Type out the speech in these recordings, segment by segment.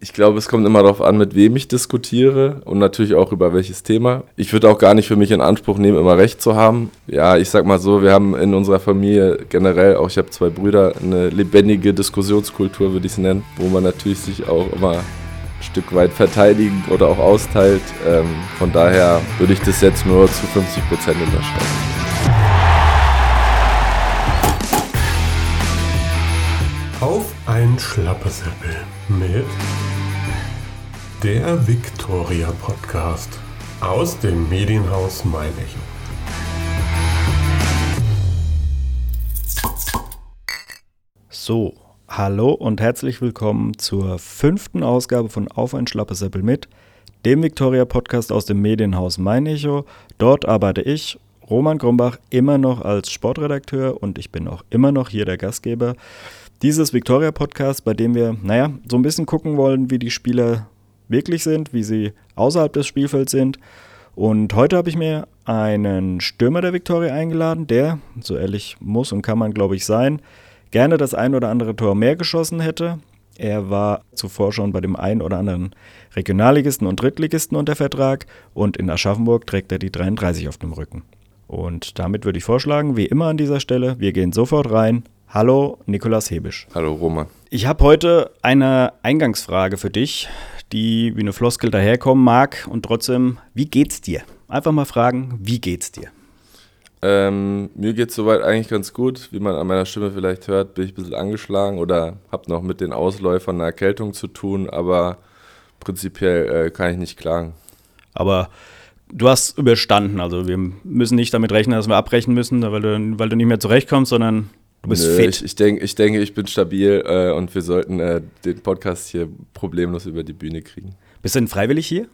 ich glaube, es kommt immer darauf an, mit wem ich diskutiere und natürlich auch über welches Thema. Ich würde auch gar nicht für mich in Anspruch nehmen, immer recht zu haben. Ja, ich sag mal so, wir haben in unserer Familie generell, auch ich habe zwei Brüder, eine lebendige Diskussionskultur, würde ich es nennen, wo man natürlich sich auch immer ein Stück weit verteidigen oder auch austeilt. Ähm, von daher würde ich das jetzt nur zu 50 Prozent unterschreiben. Auf ein Schlappersäppel mit der Victoria Podcast aus dem Medienhaus Mein Echo. So, hallo und herzlich willkommen zur fünften Ausgabe von Auf ein Schlappersäppel mit, dem Victoria Podcast aus dem Medienhaus Mein Echo. Dort arbeite ich, Roman Grumbach, immer noch als Sportredakteur und ich bin auch immer noch hier der Gastgeber dieses Victoria-Podcast, bei dem wir, naja, so ein bisschen gucken wollen, wie die Spieler wirklich sind, wie sie außerhalb des Spielfelds sind. Und heute habe ich mir einen Stürmer der Victoria eingeladen, der, so ehrlich muss und kann man, glaube ich, sein, gerne das ein oder andere Tor mehr geschossen hätte. Er war zuvor schon bei dem einen oder anderen Regionalligisten und Drittligisten unter Vertrag und in Aschaffenburg trägt er die 33 auf dem Rücken. Und damit würde ich vorschlagen, wie immer an dieser Stelle, wir gehen sofort rein Hallo, Nikolas Hebisch. Hallo, Roman. Ich habe heute eine Eingangsfrage für dich, die wie eine Floskel daherkommen mag. Und trotzdem, wie geht's dir? Einfach mal fragen, wie geht's dir? Ähm, mir geht's soweit eigentlich ganz gut. Wie man an meiner Stimme vielleicht hört, bin ich ein bisschen angeschlagen oder habe noch mit den Ausläufern einer Erkältung zu tun, aber prinzipiell äh, kann ich nicht klagen. Aber du hast überstanden. Also wir müssen nicht damit rechnen, dass wir abbrechen müssen, weil du, weil du nicht mehr zurechtkommst, sondern Du bist Nö, fit. Ich, ich, denk, ich denke, ich bin stabil äh, und wir sollten äh, den Podcast hier problemlos über die Bühne kriegen. Bist du denn freiwillig hier?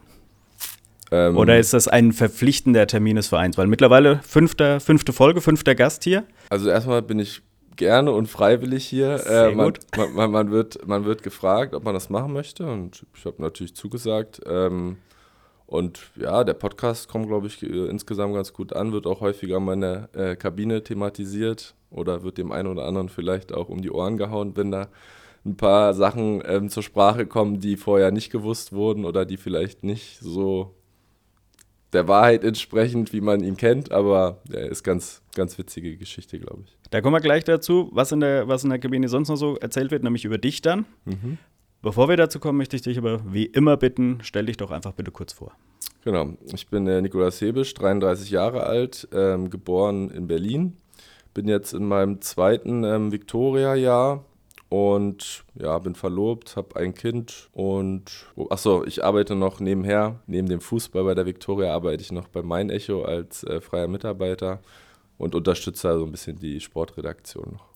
Ähm, Oder ist das ein verpflichtender Termin des Vereins? Weil mittlerweile fünfte, fünfte Folge, fünfter Gast hier. Also erstmal bin ich gerne und freiwillig hier. Sehr äh, man, man, man, man, wird, man wird gefragt, ob man das machen möchte und ich habe natürlich zugesagt. Ähm, und ja, der Podcast kommt, glaube ich, äh, insgesamt ganz gut an, wird auch häufiger meine äh, Kabine thematisiert oder wird dem einen oder anderen vielleicht auch um die Ohren gehauen, wenn da ein paar Sachen ähm, zur Sprache kommen, die vorher nicht gewusst wurden oder die vielleicht nicht so der Wahrheit entsprechend, wie man ihn kennt, aber er ja, ist ganz, ganz witzige Geschichte, glaube ich. Da kommen wir gleich dazu, was in, der, was in der Kabine sonst noch so erzählt wird, nämlich über dich dann. Mhm. Bevor wir dazu kommen, möchte ich dich aber wie immer bitten, stell dich doch einfach bitte kurz vor. Genau, ich bin äh, Nikolaus Hebisch, 33 Jahre alt, ähm, geboren in Berlin, bin jetzt in meinem zweiten ähm, Victoria-Jahr und ja, bin verlobt, habe ein Kind und oh, achso, ich arbeite noch nebenher, neben dem Fußball bei der Victoria arbeite ich noch bei Mein Echo als äh, freier Mitarbeiter und unterstütze also ein bisschen die Sportredaktion noch.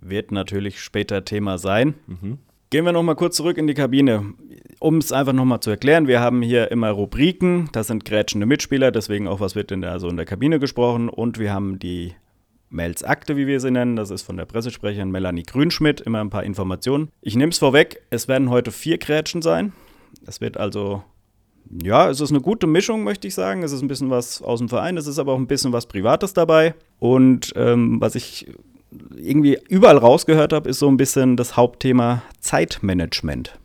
Wird natürlich später Thema sein. Mhm. Gehen wir nochmal kurz zurück in die Kabine. Um es einfach nochmal zu erklären, wir haben hier immer Rubriken, das sind grätschende Mitspieler, deswegen auch was wird in der, also in der Kabine gesprochen und wir haben die Mels Akte, wie wir sie nennen. Das ist von der Pressesprecherin Melanie Grünschmidt. Immer ein paar Informationen. Ich nehme es vorweg, es werden heute vier Grätschen sein. Es wird also, ja, es ist eine gute Mischung, möchte ich sagen. Es ist ein bisschen was aus dem Verein, es ist aber auch ein bisschen was Privates dabei. Und ähm, was ich irgendwie überall rausgehört habe, ist so ein bisschen das Hauptthema Zeitmanagement.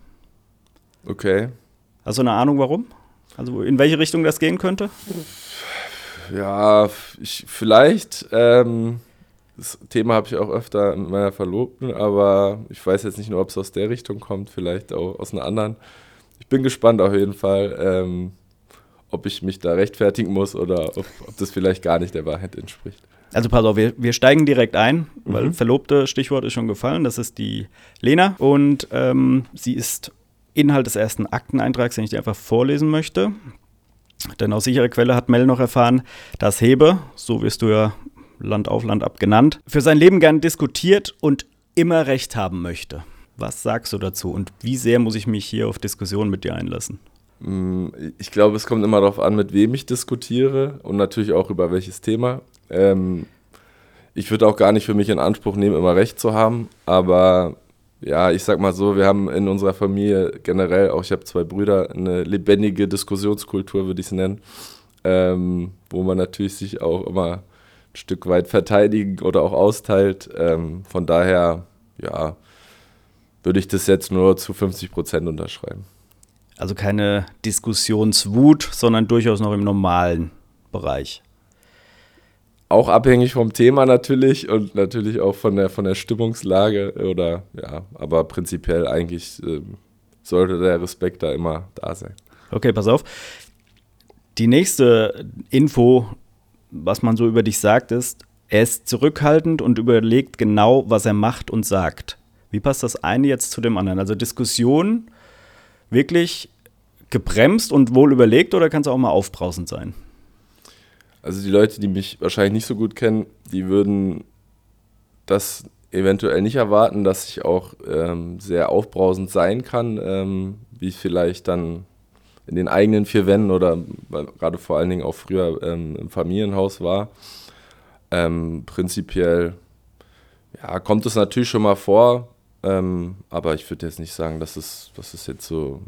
Okay. Hast du eine Ahnung, warum? Also in welche Richtung das gehen könnte? Ja, ich, vielleicht. Ähm, das Thema habe ich auch öfter mit meiner Verlobten, aber ich weiß jetzt nicht nur, ob es aus der Richtung kommt, vielleicht auch aus einer anderen. Ich bin gespannt auf jeden Fall, ähm, ob ich mich da rechtfertigen muss oder ob, ob, das vielleicht gar nicht der Wahrheit entspricht. Also pass auf, wir, wir steigen direkt ein, weil mhm. Verlobte Stichwort ist schon gefallen. Das ist die Lena und ähm, sie ist Inhalt des ersten Akteneintrags, den ich dir einfach vorlesen möchte. Denn aus sicherer Quelle hat Mel noch erfahren, dass Hebe, so wirst du ja Land auf Land ab genannt, für sein Leben gern diskutiert und immer Recht haben möchte. Was sagst du dazu und wie sehr muss ich mich hier auf Diskussionen mit dir einlassen? Mm, ich glaube, es kommt immer darauf an, mit wem ich diskutiere und natürlich auch über welches Thema. Ähm, ich würde auch gar nicht für mich in Anspruch nehmen, immer Recht zu haben, aber ja, ich sag mal so, wir haben in unserer Familie generell, auch ich habe zwei Brüder, eine lebendige Diskussionskultur, würde ich es nennen, ähm, wo man natürlich sich auch immer ein Stück weit verteidigen oder auch austeilt. Ähm, von daher, ja, würde ich das jetzt nur zu 50 Prozent unterschreiben. Also keine Diskussionswut, sondern durchaus noch im normalen Bereich. Auch abhängig vom Thema natürlich und natürlich auch von der, von der Stimmungslage oder ja, aber prinzipiell eigentlich äh, sollte der Respekt da immer da sein. Okay, pass auf. Die nächste Info, was man so über dich sagt, ist, er ist zurückhaltend und überlegt genau, was er macht und sagt. Wie passt das eine jetzt zu dem anderen? Also Diskussion wirklich gebremst und wohl überlegt oder kann es auch mal aufbrausend sein? Also die Leute, die mich wahrscheinlich nicht so gut kennen, die würden das eventuell nicht erwarten, dass ich auch ähm, sehr aufbrausend sein kann, ähm, wie vielleicht dann in den eigenen vier Wänden oder gerade vor allen Dingen auch früher ähm, im Familienhaus war. Ähm, prinzipiell ja, kommt es natürlich schon mal vor, ähm, aber ich würde jetzt nicht sagen, dass es, dass es jetzt so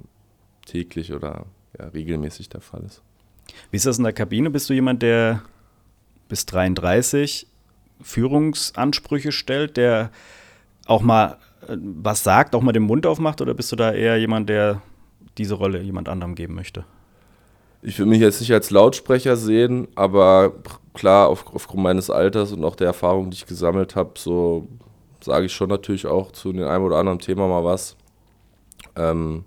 täglich oder ja, regelmäßig der Fall ist. Wie ist das in der Kabine? Bist du jemand, der bis 33 Führungsansprüche stellt, der auch mal äh, was sagt, auch mal den Mund aufmacht, oder bist du da eher jemand, der diese Rolle jemand anderem geben möchte? Ich will mich jetzt nicht als Lautsprecher sehen, aber klar, auf, aufgrund meines Alters und auch der Erfahrung, die ich gesammelt habe, so sage ich schon natürlich auch zu dem einen oder anderen Thema mal was. Ähm,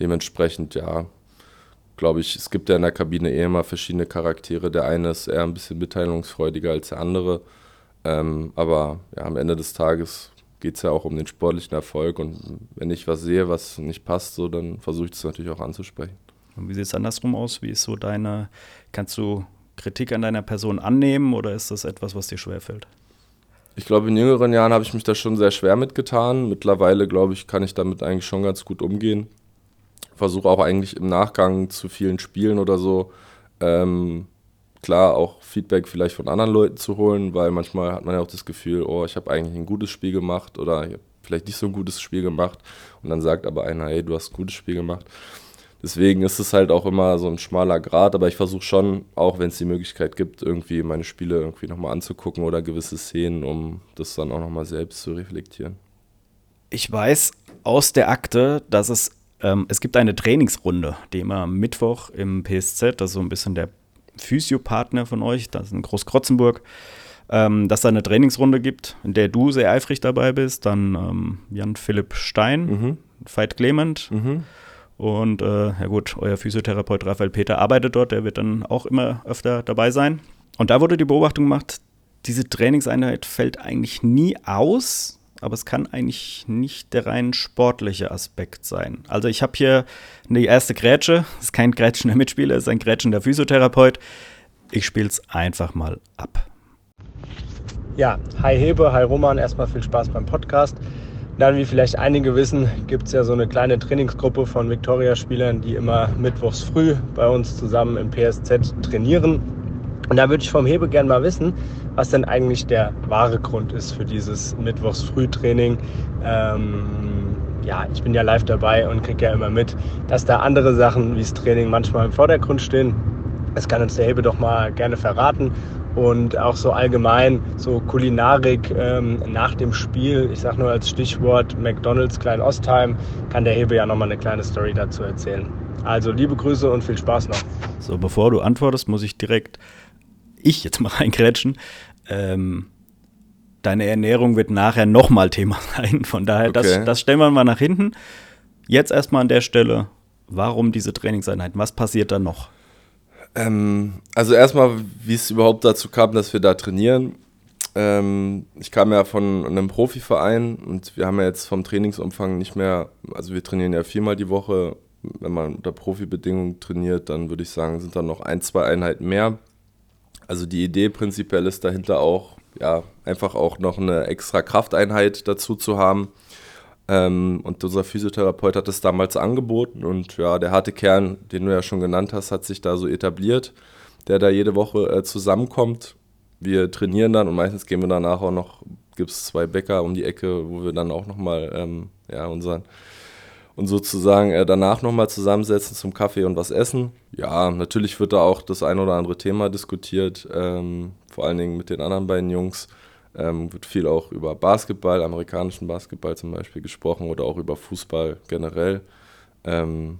dementsprechend, ja, glaube ich, es gibt ja in der Kabine eh immer verschiedene Charaktere. Der eine ist eher ein bisschen mitteilungsfreudiger als der andere. Ähm, aber ja, am Ende des Tages geht es ja auch um den sportlichen Erfolg. Und wenn ich was sehe, was nicht passt, so, dann versuche ich es natürlich auch anzusprechen. Und wie sieht es andersrum aus? Wie ist so deine, kannst du Kritik an deiner Person annehmen oder ist das etwas, was dir schwerfällt? Ich glaube, in jüngeren Jahren habe ich mich da schon sehr schwer mitgetan. Mittlerweile, glaube ich, kann ich damit eigentlich schon ganz gut umgehen. Versuche auch eigentlich im Nachgang zu vielen Spielen oder so, ähm, klar, auch Feedback vielleicht von anderen Leuten zu holen, weil manchmal hat man ja auch das Gefühl, oh, ich habe eigentlich ein gutes Spiel gemacht oder ich habe vielleicht nicht so ein gutes Spiel gemacht. Und dann sagt aber einer, hey, du hast ein gutes Spiel gemacht. Deswegen ist es halt auch immer so ein schmaler Grad, aber ich versuche schon, auch wenn es die Möglichkeit gibt, irgendwie meine Spiele irgendwie nochmal anzugucken oder gewisse Szenen, um das dann auch nochmal selbst zu reflektieren. Ich weiß aus der Akte, dass es, ähm, es gibt eine Trainingsrunde, die immer am Mittwoch im PSZ, das ist so ein bisschen der Physiopartner von euch, das ist in Großkrotzenburg, ähm, dass da eine Trainingsrunde gibt, in der du sehr eifrig dabei bist, dann ähm, Jan-Philipp Stein, mhm. Veit Clement, mhm und äh, ja gut, euer Physiotherapeut Raphael Peter arbeitet dort, der wird dann auch immer öfter dabei sein. Und da wurde die Beobachtung gemacht, diese Trainingseinheit fällt eigentlich nie aus, aber es kann eigentlich nicht der rein sportliche Aspekt sein. Also ich habe hier eine erste Grätsche, das ist kein Grätschen der Mitspieler, es ist ein Grätschen der Physiotherapeut. Ich spiele es einfach mal ab. Ja, hi Hebe, hi Roman, erstmal viel Spaß beim Podcast. Dann, wie vielleicht einige wissen, gibt es ja so eine kleine Trainingsgruppe von Victoria-Spielern, die immer mittwochs früh bei uns zusammen im PSZ trainieren. Und da würde ich vom Hebe gerne mal wissen, was denn eigentlich der wahre Grund ist für dieses mittwochs Frühtraining. Ähm, ja, ich bin ja live dabei und kriege ja immer mit, dass da andere Sachen wie das Training manchmal im Vordergrund stehen. Das kann uns der Hebe doch mal gerne verraten und auch so allgemein so Kulinarik ähm, nach dem Spiel. Ich sage nur als Stichwort McDonald's Klein-Ostheim, kann der Hebe ja nochmal eine kleine Story dazu erzählen. Also liebe Grüße und viel Spaß noch. So, bevor du antwortest, muss ich direkt, ich jetzt mal reingrätschen. Ähm, deine Ernährung wird nachher nochmal Thema sein. Von daher, okay. das, das stellen wir mal nach hinten. Jetzt erstmal an der Stelle, warum diese Trainingseinheiten? Was passiert da noch? Ähm, also erstmal, wie es überhaupt dazu kam, dass wir da trainieren. Ähm, ich kam ja von einem Profiverein und wir haben ja jetzt vom Trainingsumfang nicht mehr, also wir trainieren ja viermal die Woche. Wenn man unter Profibedingungen trainiert, dann würde ich sagen, sind dann noch ein, zwei Einheiten mehr. Also die Idee prinzipiell ist dahinter auch, ja, einfach auch noch eine extra Krafteinheit dazu zu haben ähm, und unser Physiotherapeut hat es damals angeboten und ja, der harte Kern, den du ja schon genannt hast, hat sich da so etabliert, der da jede Woche äh, zusammenkommt. Wir trainieren dann und meistens gehen wir danach auch noch, gibt es zwei Bäcker um die Ecke, wo wir dann auch nochmal ähm, ja, unseren und sozusagen äh, danach nochmal zusammensetzen zum Kaffee und was essen. Ja, natürlich wird da auch das ein oder andere Thema diskutiert, ähm, vor allen Dingen mit den anderen beiden Jungs. Ähm, wird viel auch über Basketball, amerikanischen Basketball zum Beispiel gesprochen oder auch über Fußball generell. Ähm,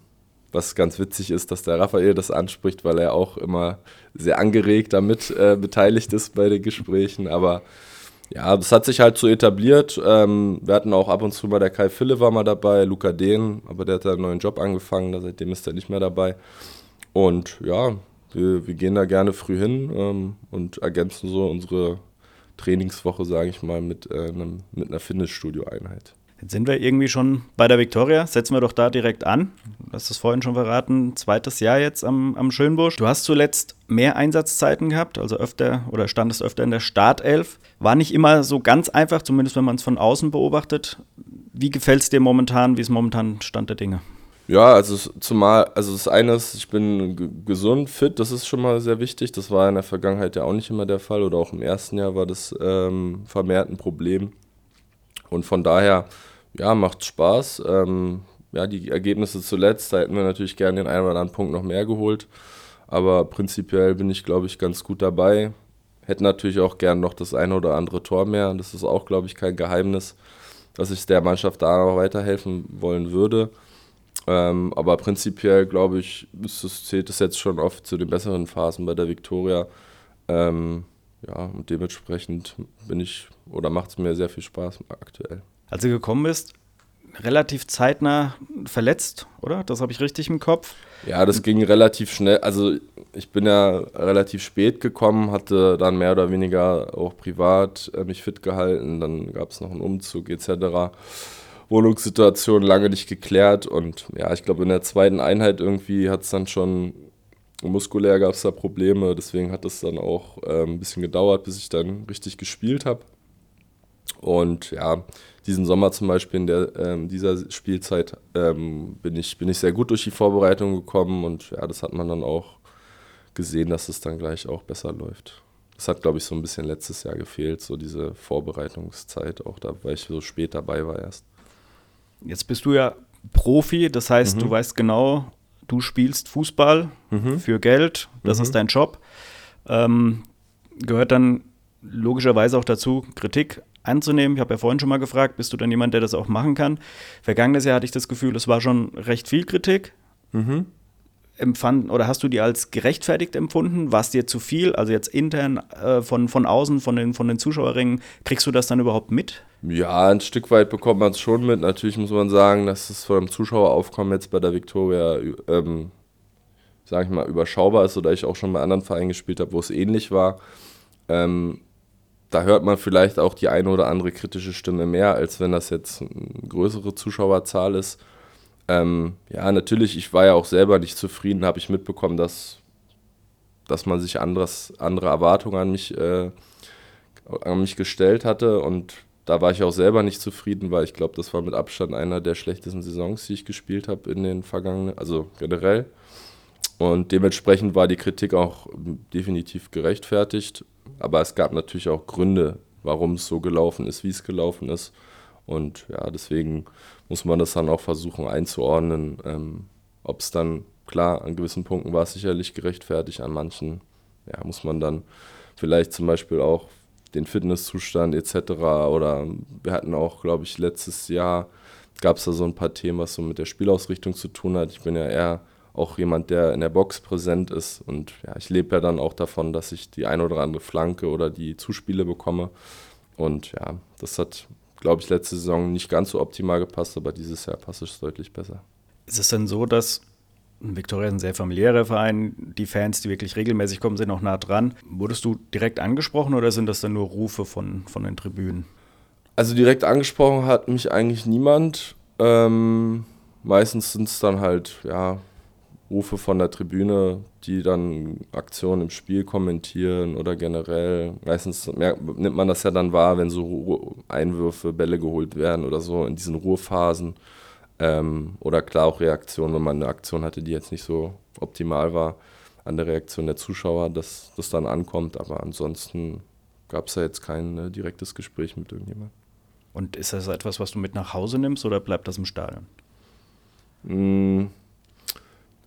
was ganz witzig ist, dass der Raphael das anspricht, weil er auch immer sehr angeregt damit äh, beteiligt ist bei den Gesprächen. Aber ja, das hat sich halt so etabliert. Ähm, wir hatten auch ab und zu mal der Kai Philipp war mal dabei, Luca Dehn, aber der hat einen neuen Job angefangen, seitdem ist er nicht mehr dabei. Und ja, wir, wir gehen da gerne früh hin ähm, und ergänzen so unsere Trainingswoche, sage ich mal, mit, äh, einem, mit einer Fitnessstudio-Einheit. Jetzt sind wir irgendwie schon bei der Viktoria. Setzen wir doch da direkt an. Du hast es vorhin schon verraten, zweites Jahr jetzt am, am Schönbusch. Du hast zuletzt mehr Einsatzzeiten gehabt, also öfter oder standest öfter in der Startelf. War nicht immer so ganz einfach, zumindest wenn man es von außen beobachtet. Wie gefällt es dir momentan? Wie ist momentan Stand der Dinge? Ja, also zumal, also das eine ist, ich bin gesund, fit, das ist schon mal sehr wichtig. Das war in der Vergangenheit ja auch nicht immer der Fall oder auch im ersten Jahr war das ähm, vermehrt ein Problem. Und von daher ja, macht Spaß. Ähm, ja, die Ergebnisse zuletzt, da hätten wir natürlich gerne den einen oder anderen Punkt noch mehr geholt. Aber prinzipiell bin ich, glaube ich, ganz gut dabei. Hätte natürlich auch gern noch das eine oder andere Tor mehr. Das ist auch, glaube ich, kein Geheimnis, dass ich der Mannschaft da noch weiterhelfen wollen würde. Ähm, aber prinzipiell, glaube ich, es, zählt es jetzt schon oft zu den besseren Phasen bei der Viktoria. Ähm, ja, und dementsprechend bin ich oder macht es mir sehr viel Spaß aktuell als du gekommen bist, relativ zeitnah verletzt, oder? Das habe ich richtig im Kopf. Ja, das ging relativ schnell. Also ich bin ja relativ spät gekommen, hatte dann mehr oder weniger auch privat äh, mich fit gehalten. Dann gab es noch einen Umzug etc. Wohnungssituation lange nicht geklärt und ja, ich glaube in der zweiten Einheit irgendwie hat es dann schon muskulär gab es da Probleme, deswegen hat es dann auch äh, ein bisschen gedauert, bis ich dann richtig gespielt habe. Und ja, diesen Sommer zum Beispiel in der, ähm, dieser Spielzeit ähm, bin, ich, bin ich sehr gut durch die Vorbereitung gekommen und ja, das hat man dann auch gesehen, dass es dann gleich auch besser läuft. Das hat, glaube ich, so ein bisschen letztes Jahr gefehlt, so diese Vorbereitungszeit, auch da, weil ich so spät dabei war erst. Jetzt bist du ja Profi, das heißt, mhm. du weißt genau, du spielst Fußball mhm. für Geld, das mhm. ist dein Job. Ähm, gehört dann logischerweise auch dazu, Kritik anzunehmen. Ich habe ja vorhin schon mal gefragt, bist du dann jemand, der das auch machen kann? Vergangenes Jahr hatte ich das Gefühl, es war schon recht viel Kritik. Mhm. Empfanden oder hast du die als gerechtfertigt empfunden? War es dir zu viel? Also jetzt intern äh, von, von außen, von den, von den Zuschauerringen, kriegst du das dann überhaupt mit? Ja, ein Stück weit bekommt man es schon mit. Natürlich muss man sagen, dass es von dem Zuschaueraufkommen jetzt bei der Viktoria, ähm, sage ich mal, überschaubar ist oder ich auch schon bei anderen Vereinen gespielt habe, wo es ähnlich war. Ähm, da hört man vielleicht auch die eine oder andere kritische Stimme mehr, als wenn das jetzt eine größere Zuschauerzahl ist. Ähm, ja, natürlich, ich war ja auch selber nicht zufrieden, habe ich mitbekommen, dass, dass man sich anderes, andere Erwartungen an mich, äh, an mich gestellt hatte und da war ich auch selber nicht zufrieden, weil ich glaube, das war mit Abstand einer der schlechtesten Saisons, die ich gespielt habe in den vergangenen, also generell. Und dementsprechend war die Kritik auch definitiv gerechtfertigt. Aber es gab natürlich auch Gründe, warum es so gelaufen ist, wie es gelaufen ist. Und ja, deswegen muss man das dann auch versuchen einzuordnen. Ähm, Ob es dann, klar, an gewissen Punkten war es sicherlich gerechtfertigt, an manchen ja, muss man dann vielleicht zum Beispiel auch den Fitnesszustand etc. Oder wir hatten auch, glaube ich, letztes Jahr gab es da so ein paar Themen, was so mit der Spielausrichtung zu tun hat. Ich bin ja eher auch jemand, der in der Box präsent ist. Und ja, ich lebe ja dann auch davon, dass ich die eine oder andere Flanke oder die Zuspiele bekomme. Und ja, das hat, glaube ich, letzte Saison nicht ganz so optimal gepasst, aber dieses Jahr passt es deutlich besser. Ist es denn so, dass Viktoria ist ein sehr familiärer Verein. Die Fans, die wirklich regelmäßig kommen, sind auch nah dran. Wurdest du direkt angesprochen oder sind das dann nur Rufe von, von den Tribünen? Also direkt angesprochen hat mich eigentlich niemand. Ähm, meistens sind es dann halt, ja, Rufe von der Tribüne, die dann Aktionen im Spiel kommentieren oder generell. Meistens nimmt man das ja dann wahr, wenn so Einwürfe, Bälle geholt werden oder so in diesen Ruhephasen. Ähm, oder klar auch Reaktionen, wenn man eine Aktion hatte, die jetzt nicht so optimal war, an der Reaktion der Zuschauer, dass das dann ankommt. Aber ansonsten gab es ja jetzt kein äh, direktes Gespräch mit irgendjemandem. Und ist das etwas, was du mit nach Hause nimmst oder bleibt das im Stadion? Mmh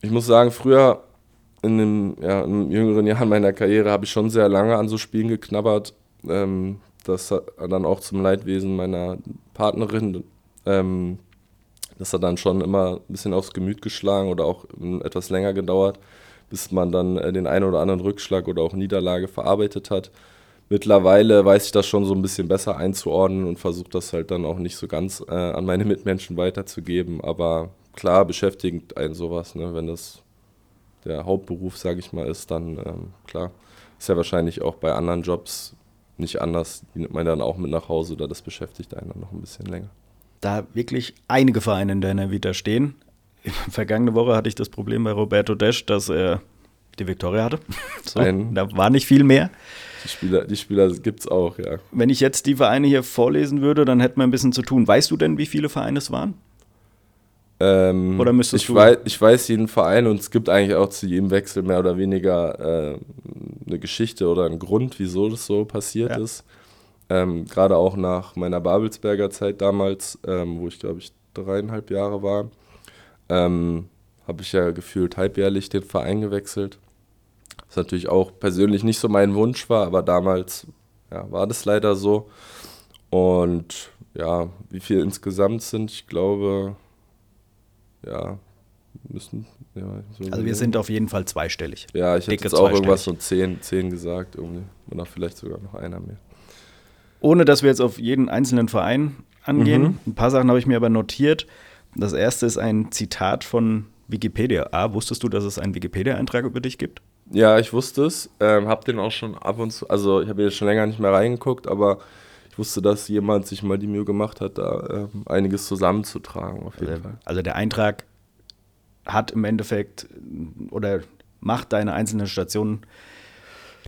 ich muss sagen, früher in den, ja, in jüngeren Jahren meiner Karriere habe ich schon sehr lange an so Spielen geknabbert. Ähm, das hat dann auch zum Leidwesen meiner Partnerin, ähm, das hat dann schon immer ein bisschen aufs Gemüt geschlagen oder auch etwas länger gedauert, bis man dann äh, den einen oder anderen Rückschlag oder auch Niederlage verarbeitet hat. Mittlerweile weiß ich das schon so ein bisschen besser einzuordnen und versuche das halt dann auch nicht so ganz äh, an meine Mitmenschen weiterzugeben. Aber klar beschäftigt einen sowas, ne? wenn das der Hauptberuf, sage ich mal, ist, dann ähm, klar. Ist ja wahrscheinlich auch bei anderen Jobs nicht anders. Die nimmt man dann auch mit nach Hause oder das beschäftigt einen dann noch ein bisschen länger. Da wirklich einige Vereine in deiner Vita stehen. Vergangene Woche hatte ich das Problem bei Roberto Desch, dass er die Viktoria hatte. So, Ein, da war nicht viel mehr. Die Spieler, die Spieler gibt es auch, ja. Wenn ich jetzt die Vereine hier vorlesen würde, dann hätten wir ein bisschen zu tun. Weißt du denn, wie viele Vereine es waren? Ähm, oder müsstest ich du? Weiß, ich weiß jeden Verein und es gibt eigentlich auch zu jedem Wechsel mehr oder weniger äh, eine Geschichte oder einen Grund, wieso das so passiert ja. ist. Ähm, Gerade auch nach meiner Babelsberger Zeit damals, ähm, wo ich glaube ich dreieinhalb Jahre war, ähm, habe ich ja gefühlt halbjährlich den Verein gewechselt. Was natürlich auch persönlich nicht so mein Wunsch war, aber damals ja, war das leider so. Und ja, wie viel insgesamt sind, ich glaube, ja, müssen. Ja, so also wir sind auf jeden Fall zweistellig. Ja, ich hätte jetzt auch irgendwas von zehn, zehn gesagt, irgendwie. Oder vielleicht sogar noch einer mehr. Ohne dass wir jetzt auf jeden einzelnen Verein angehen. Mhm. Ein paar Sachen habe ich mir aber notiert. Das erste ist ein Zitat von Wikipedia. A, wusstest du, dass es einen Wikipedia-Eintrag über dich gibt? Ja, ich wusste es. Ähm, hab den auch schon ab und zu, also ich habe jetzt schon länger nicht mehr reingeguckt, aber ich wusste, dass jemand sich mal die Mühe gemacht hat, da ähm, einiges zusammenzutragen, auf jeden also, Fall. Also der Eintrag hat im Endeffekt oder macht deine einzelnen Stationen,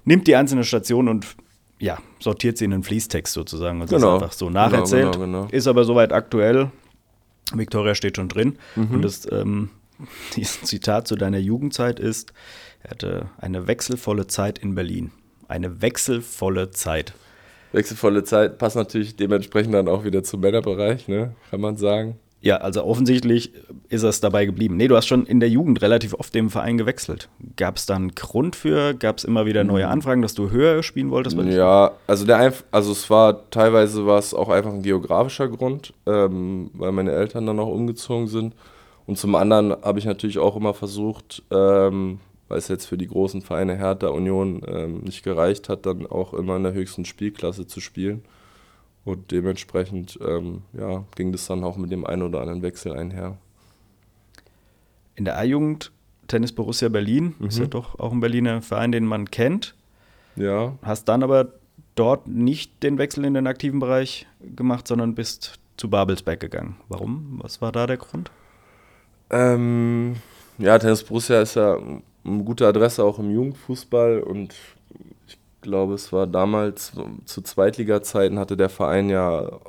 nimmt die einzelnen Stationen und ja, sortiert sie in einen Fließtext sozusagen. Und genau. ist einfach so nacherzählt. Genau, genau, genau. Ist aber soweit aktuell. Victoria steht schon drin. Mhm. Und das ähm, dieses Zitat zu deiner Jugendzeit ist, er hatte eine wechselvolle Zeit in Berlin. Eine wechselvolle Zeit. Wechselvolle Zeit passt natürlich dementsprechend dann auch wieder zum Männerbereich, ne? kann man sagen. Ja, also offensichtlich ist es dabei geblieben. Nee, du hast schon in der Jugend relativ oft dem Verein gewechselt. Gab es da einen Grund für? Gab es immer wieder neue mhm. Anfragen, dass du höher spielen wolltest? Ja, also der also es war teilweise war es auch einfach ein geografischer Grund, ähm, weil meine Eltern dann auch umgezogen sind. Und zum anderen habe ich natürlich auch immer versucht, ähm, weil es jetzt für die großen Vereine Hertha Union ähm, nicht gereicht hat, dann auch immer in der höchsten Spielklasse zu spielen. Und dementsprechend ähm, ja, ging das dann auch mit dem einen oder anderen Wechsel einher. In der A-Jugend Tennis Borussia Berlin, mhm. ist ja doch auch ein Berliner Verein, den man kennt. Ja. Hast dann aber dort nicht den Wechsel in den aktiven Bereich gemacht, sondern bist zu Babelsberg gegangen. Warum? Was war da der Grund? Ähm, ja, Tennis Borussia ist ja eine gute Adresse auch im Jugendfußball und glaube, es war damals zu Zweitliga-Zeiten hatte der Verein ja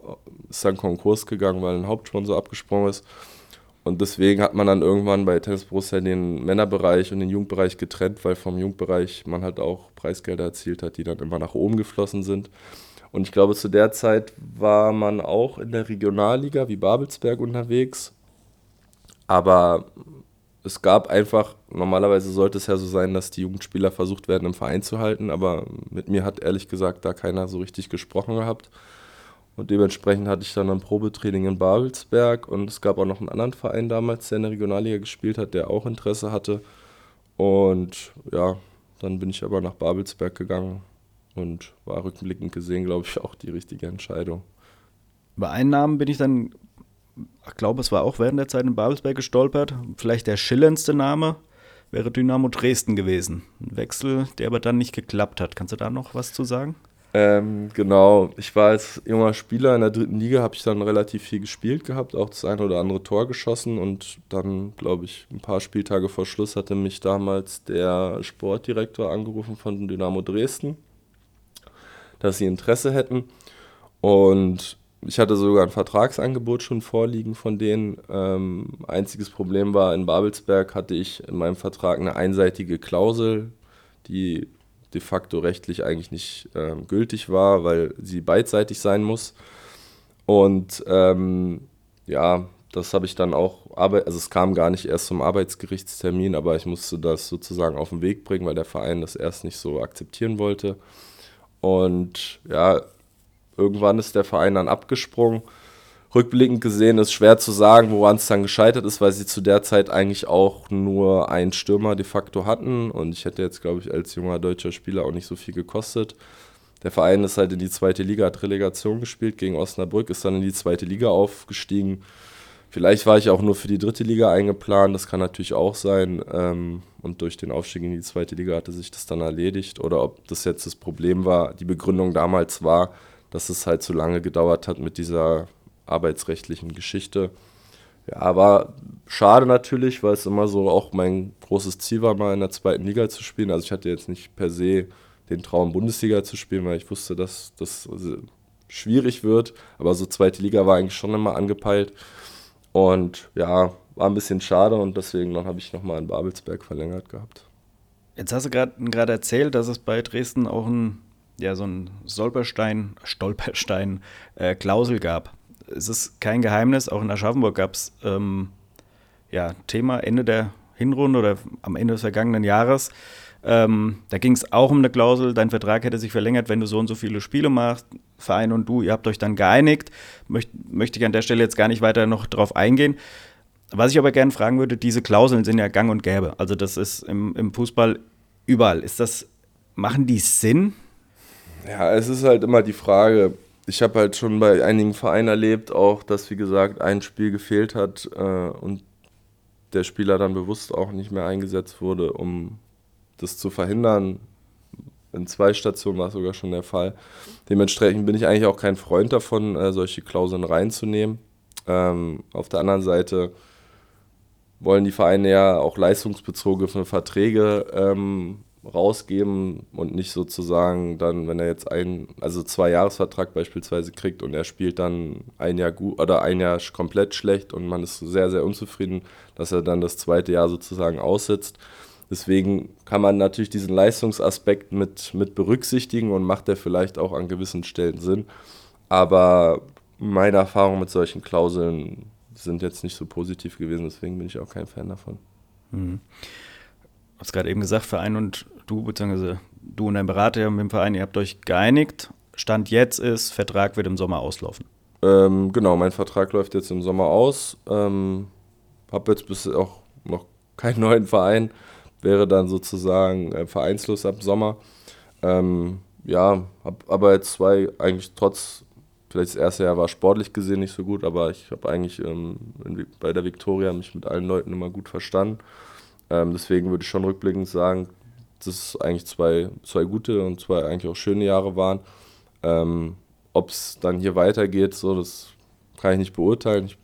ist dann Konkurs gegangen, weil ein Hauptsponsor abgesprungen ist. Und deswegen hat man dann irgendwann bei Tennis Borussia den Männerbereich und den Jugendbereich getrennt, weil vom Jugendbereich man halt auch Preisgelder erzielt hat, die dann immer nach oben geflossen sind. Und ich glaube, zu der Zeit war man auch in der Regionalliga wie Babelsberg unterwegs. Aber es gab einfach, normalerweise sollte es ja so sein, dass die Jugendspieler versucht werden, im Verein zu halten, aber mit mir hat ehrlich gesagt da keiner so richtig gesprochen gehabt. Und dementsprechend hatte ich dann ein Probetraining in Babelsberg und es gab auch noch einen anderen Verein damals, der in der Regionalliga gespielt hat, der auch Interesse hatte. Und ja, dann bin ich aber nach Babelsberg gegangen und war rückblickend gesehen, glaube ich, auch die richtige Entscheidung. Bei einem Namen bin ich dann ich glaube, es war auch während der Zeit in Babelsberg gestolpert. Vielleicht der schillerndste Name wäre Dynamo Dresden gewesen. Ein Wechsel, der aber dann nicht geklappt hat. Kannst du da noch was zu sagen? Ähm, genau, ich war als junger Spieler in der dritten Liga, habe ich dann relativ viel gespielt gehabt, auch das eine oder andere Tor geschossen und dann, glaube ich, ein paar Spieltage vor Schluss hatte mich damals der Sportdirektor angerufen von Dynamo Dresden, dass sie Interesse hätten und ich hatte sogar ein Vertragsangebot schon vorliegen von denen. Ähm, einziges Problem war, in Babelsberg hatte ich in meinem Vertrag eine einseitige Klausel, die de facto rechtlich eigentlich nicht ähm, gültig war, weil sie beidseitig sein muss. Und ähm, ja, das habe ich dann auch, also es kam gar nicht erst zum Arbeitsgerichtstermin, aber ich musste das sozusagen auf den Weg bringen, weil der Verein das erst nicht so akzeptieren wollte. Und ja, irgendwann ist der Verein dann abgesprungen. Rückblickend gesehen ist schwer zu sagen, woran es dann gescheitert ist, weil sie zu der Zeit eigentlich auch nur einen Stürmer de facto hatten und ich hätte jetzt, glaube ich, als junger deutscher Spieler auch nicht so viel gekostet. Der Verein ist halt in die zweite Liga, hat Relegation gespielt gegen Osnabrück, ist dann in die zweite Liga aufgestiegen. Vielleicht war ich auch nur für die dritte Liga eingeplant, das kann natürlich auch sein. Ähm, und durch den Aufstieg in die zweite Liga hatte sich das dann erledigt. Oder ob das jetzt das Problem war, die Begründung damals war, dass es halt zu lange gedauert hat mit dieser arbeitsrechtlichen Geschichte. Ja, war schade natürlich, weil es immer so auch mein großes Ziel war, mal in der zweiten Liga zu spielen. Also ich hatte jetzt nicht per se den Traum, Bundesliga zu spielen, weil ich wusste, dass das schwierig wird. Aber so zweite Liga war eigentlich schon immer angepeilt. Und ja, war ein bisschen schade und deswegen habe ich nochmal in Babelsberg verlängert gehabt. Jetzt hast du gerade erzählt, dass es bei Dresden auch ein, ja, so ein Stolperstein, Stolperstein äh, Klausel gab. Es ist kein Geheimnis, auch in Aschaffenburg gab es ähm, ja, Thema Ende der Hinrunde oder am Ende des vergangenen Jahres. Ähm, da ging es auch um eine Klausel, dein Vertrag hätte sich verlängert, wenn du so und so viele Spiele machst. Verein und du, ihr habt euch dann geeinigt. Möcht, möchte ich an der Stelle jetzt gar nicht weiter noch drauf eingehen. Was ich aber gerne fragen würde, diese Klauseln sind ja gang und gäbe. Also das ist im, im Fußball überall. Ist das, machen die Sinn? Ja, es ist halt immer die Frage. Ich habe halt schon bei einigen Vereinen erlebt, auch dass, wie gesagt, ein Spiel gefehlt hat äh, und der Spieler dann bewusst auch nicht mehr eingesetzt wurde, um das zu verhindern. In zwei Stationen war es sogar schon der Fall. Dementsprechend bin ich eigentlich auch kein Freund davon, äh, solche Klauseln reinzunehmen. Ähm, auf der anderen Seite wollen die Vereine ja auch leistungsbezogene Verträge ähm, rausgeben und nicht sozusagen dann, wenn er jetzt ein, also zwei Jahresvertrag beispielsweise kriegt und er spielt dann ein Jahr gut oder ein Jahr komplett schlecht und man ist sehr, sehr unzufrieden, dass er dann das zweite Jahr sozusagen aussitzt. Deswegen kann man natürlich diesen Leistungsaspekt mit, mit berücksichtigen und macht der vielleicht auch an gewissen Stellen Sinn. Aber meine Erfahrungen mit solchen Klauseln sind jetzt nicht so positiv gewesen, deswegen bin ich auch kein Fan davon. Mhm. Du hast gerade eben gesagt, Verein und du, beziehungsweise du und dein Berater mit dem Verein, ihr habt euch geeinigt. Stand jetzt ist, Vertrag wird im Sommer auslaufen. Ähm, genau, mein Vertrag läuft jetzt im Sommer aus. Ähm, habe jetzt bis auch noch keinen neuen Verein wäre dann sozusagen äh, vereinslos ab Sommer. Ähm, ja, habe aber jetzt zwei, eigentlich trotz, vielleicht das erste Jahr war sportlich gesehen nicht so gut, aber ich habe eigentlich ähm, bei der Viktoria mich mit allen Leuten immer gut verstanden. Ähm, deswegen würde ich schon rückblickend sagen, dass es eigentlich zwei, zwei gute und zwei eigentlich auch schöne Jahre waren. Ähm, Ob es dann hier weitergeht, so, das kann ich nicht beurteilen. Ich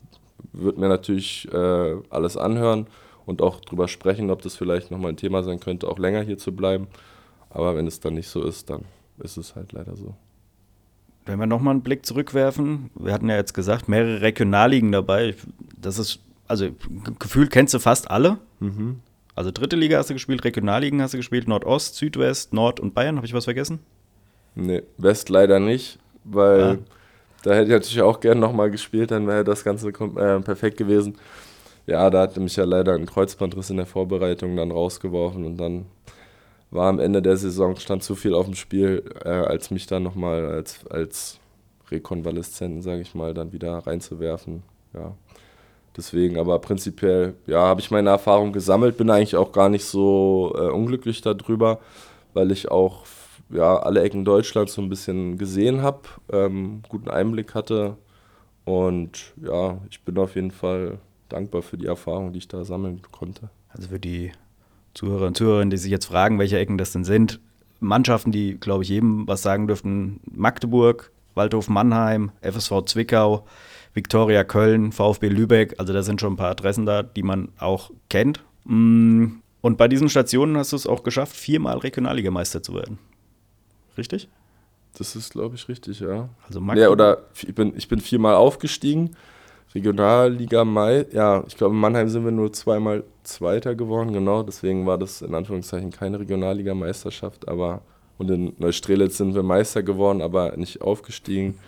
würde mir natürlich äh, alles anhören und auch drüber sprechen, ob das vielleicht nochmal ein Thema sein könnte, auch länger hier zu bleiben. Aber wenn es dann nicht so ist, dann ist es halt leider so. Wenn wir nochmal einen Blick zurückwerfen, wir hatten ja jetzt gesagt, mehrere Regionalligen dabei. Das ist, also gefühlt kennst du fast alle. Mhm. Also dritte Liga hast du gespielt, Regionalligen hast du gespielt, Nordost, Südwest, Nord und Bayern. Habe ich was vergessen? Nee, West leider nicht, weil ja. da hätte ich natürlich auch gerne nochmal gespielt, dann wäre das Ganze äh, perfekt gewesen ja, da hatte mich ja leider ein Kreuzbandriss in der Vorbereitung dann rausgeworfen und dann war am Ende der Saison stand zu viel auf dem Spiel, äh, als mich dann nochmal als, als Rekonvaleszenten, sage ich mal, dann wieder reinzuwerfen. Ja. Deswegen, aber prinzipiell, ja, habe ich meine Erfahrung gesammelt, bin eigentlich auch gar nicht so äh, unglücklich darüber, weil ich auch ja, alle Ecken Deutschlands so ein bisschen gesehen habe, ähm, guten Einblick hatte. Und ja, ich bin auf jeden Fall dankbar für die Erfahrung, die ich da sammeln konnte. Also für die Zuhörer und Zuhörerinnen, die sich jetzt fragen, welche Ecken das denn sind, Mannschaften, die, glaube ich, jedem was sagen dürften: Magdeburg, Waldhof Mannheim, FSV Zwickau, Viktoria Köln, VfB Lübeck. Also da sind schon ein paar Adressen da, die man auch kennt. Mm, und bei diesen Stationen hast du es auch geschafft, viermal Regionalligameister zu werden. Richtig? Das ist, glaube ich, richtig, ja. Also Magdeburg. Ja, oder ich bin, ich bin viermal aufgestiegen. Regionalliga Mai, ja, ich glaube in Mannheim sind wir nur zweimal Zweiter geworden, genau, deswegen war das in Anführungszeichen keine Regionalliga-Meisterschaft, aber und in Neustrelitz sind wir Meister geworden, aber nicht aufgestiegen.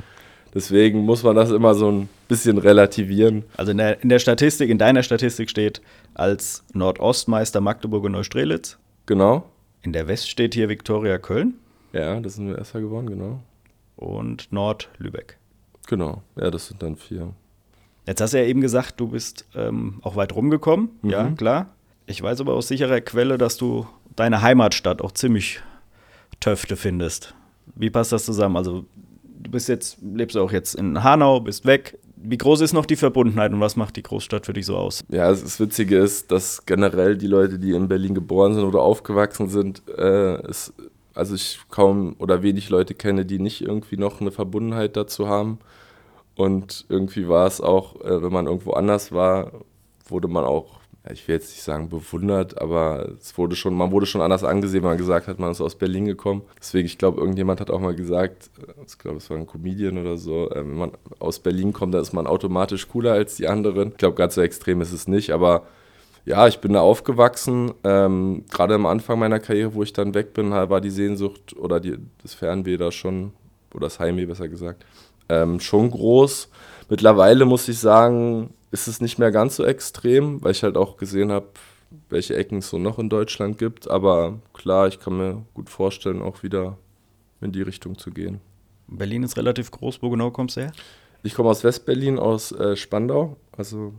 Deswegen muss man das immer so ein bisschen relativieren. Also in der, in der Statistik, in deiner Statistik steht als Nordostmeister Magdeburg und Neustrelitz. Genau. In der West steht hier Viktoria Köln. Ja, das sind wir erster geworden, genau. und Nord-Lübeck. Genau, ja, das sind dann vier. Jetzt hast du ja eben gesagt, du bist ähm, auch weit rumgekommen. Mhm. Ja, klar. Ich weiß aber aus sicherer Quelle, dass du deine Heimatstadt auch ziemlich Töfte findest. Wie passt das zusammen? Also, du bist jetzt, lebst auch jetzt in Hanau, bist weg. Wie groß ist noch die Verbundenheit und was macht die Großstadt für dich so aus? Ja, das Witzige ist, dass generell die Leute, die in Berlin geboren sind oder aufgewachsen sind, äh, es, also ich kaum oder wenig Leute kenne, die nicht irgendwie noch eine Verbundenheit dazu haben. Und irgendwie war es auch, äh, wenn man irgendwo anders war, wurde man auch ich will jetzt nicht sagen bewundert, aber es wurde schon, man wurde schon anders angesehen, wenn man gesagt hat, man ist aus Berlin gekommen. Deswegen, ich glaube, irgendjemand hat auch mal gesagt, äh, ich glaube, es war ein Comedian oder so, äh, wenn man aus Berlin kommt, dann ist man automatisch cooler als die anderen. Ich glaube, ganz so extrem ist es nicht, aber ja, ich bin da aufgewachsen. Ähm, Gerade am Anfang meiner Karriere, wo ich dann weg bin, war die Sehnsucht oder die, das Fernweh da schon, oder das Heimweh besser gesagt, ähm, schon groß. Mittlerweile muss ich sagen, ist es nicht mehr ganz so extrem, weil ich halt auch gesehen habe, welche Ecken es so noch in Deutschland gibt. Aber klar, ich kann mir gut vorstellen, auch wieder in die Richtung zu gehen. Berlin ist relativ groß. Wo genau kommst du her? Ich komme aus Westberlin, aus äh, Spandau, also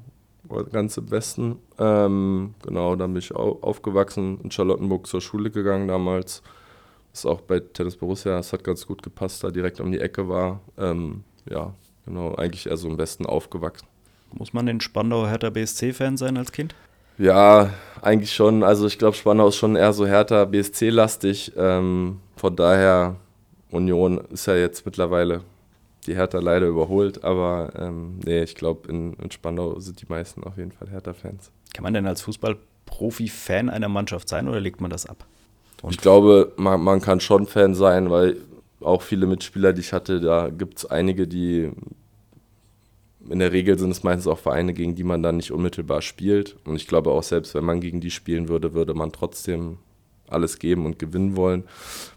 ganz im Westen. Ähm, genau, da bin ich au aufgewachsen, in Charlottenburg zur Schule gegangen damals. Das ist auch bei Tennis Borussia, es hat ganz gut gepasst, da direkt um die Ecke war. Ähm, ja, genau, eigentlich eher so im Westen aufgewachsen. Muss man den Spandauer Hertha BSC-Fan sein als Kind? Ja, eigentlich schon. Also ich glaube, Spandau ist schon eher so Hertha BSC-lastig. Ähm, von daher, Union ist ja jetzt mittlerweile die Hertha leider überholt. Aber ähm, nee, ich glaube, in, in, Spandau sind die meisten auf jeden Fall Hertha-Fans. Kann man denn als Fußballprofi Fan einer Mannschaft sein oder legt man das ab? Und ich glaube, man, man kann schon Fan sein, weil auch viele Mitspieler, die ich hatte, da gibt es einige, die in der Regel sind es meistens auch Vereine, gegen die man dann nicht unmittelbar spielt. Und ich glaube auch, selbst wenn man gegen die spielen würde, würde man trotzdem alles geben und gewinnen wollen.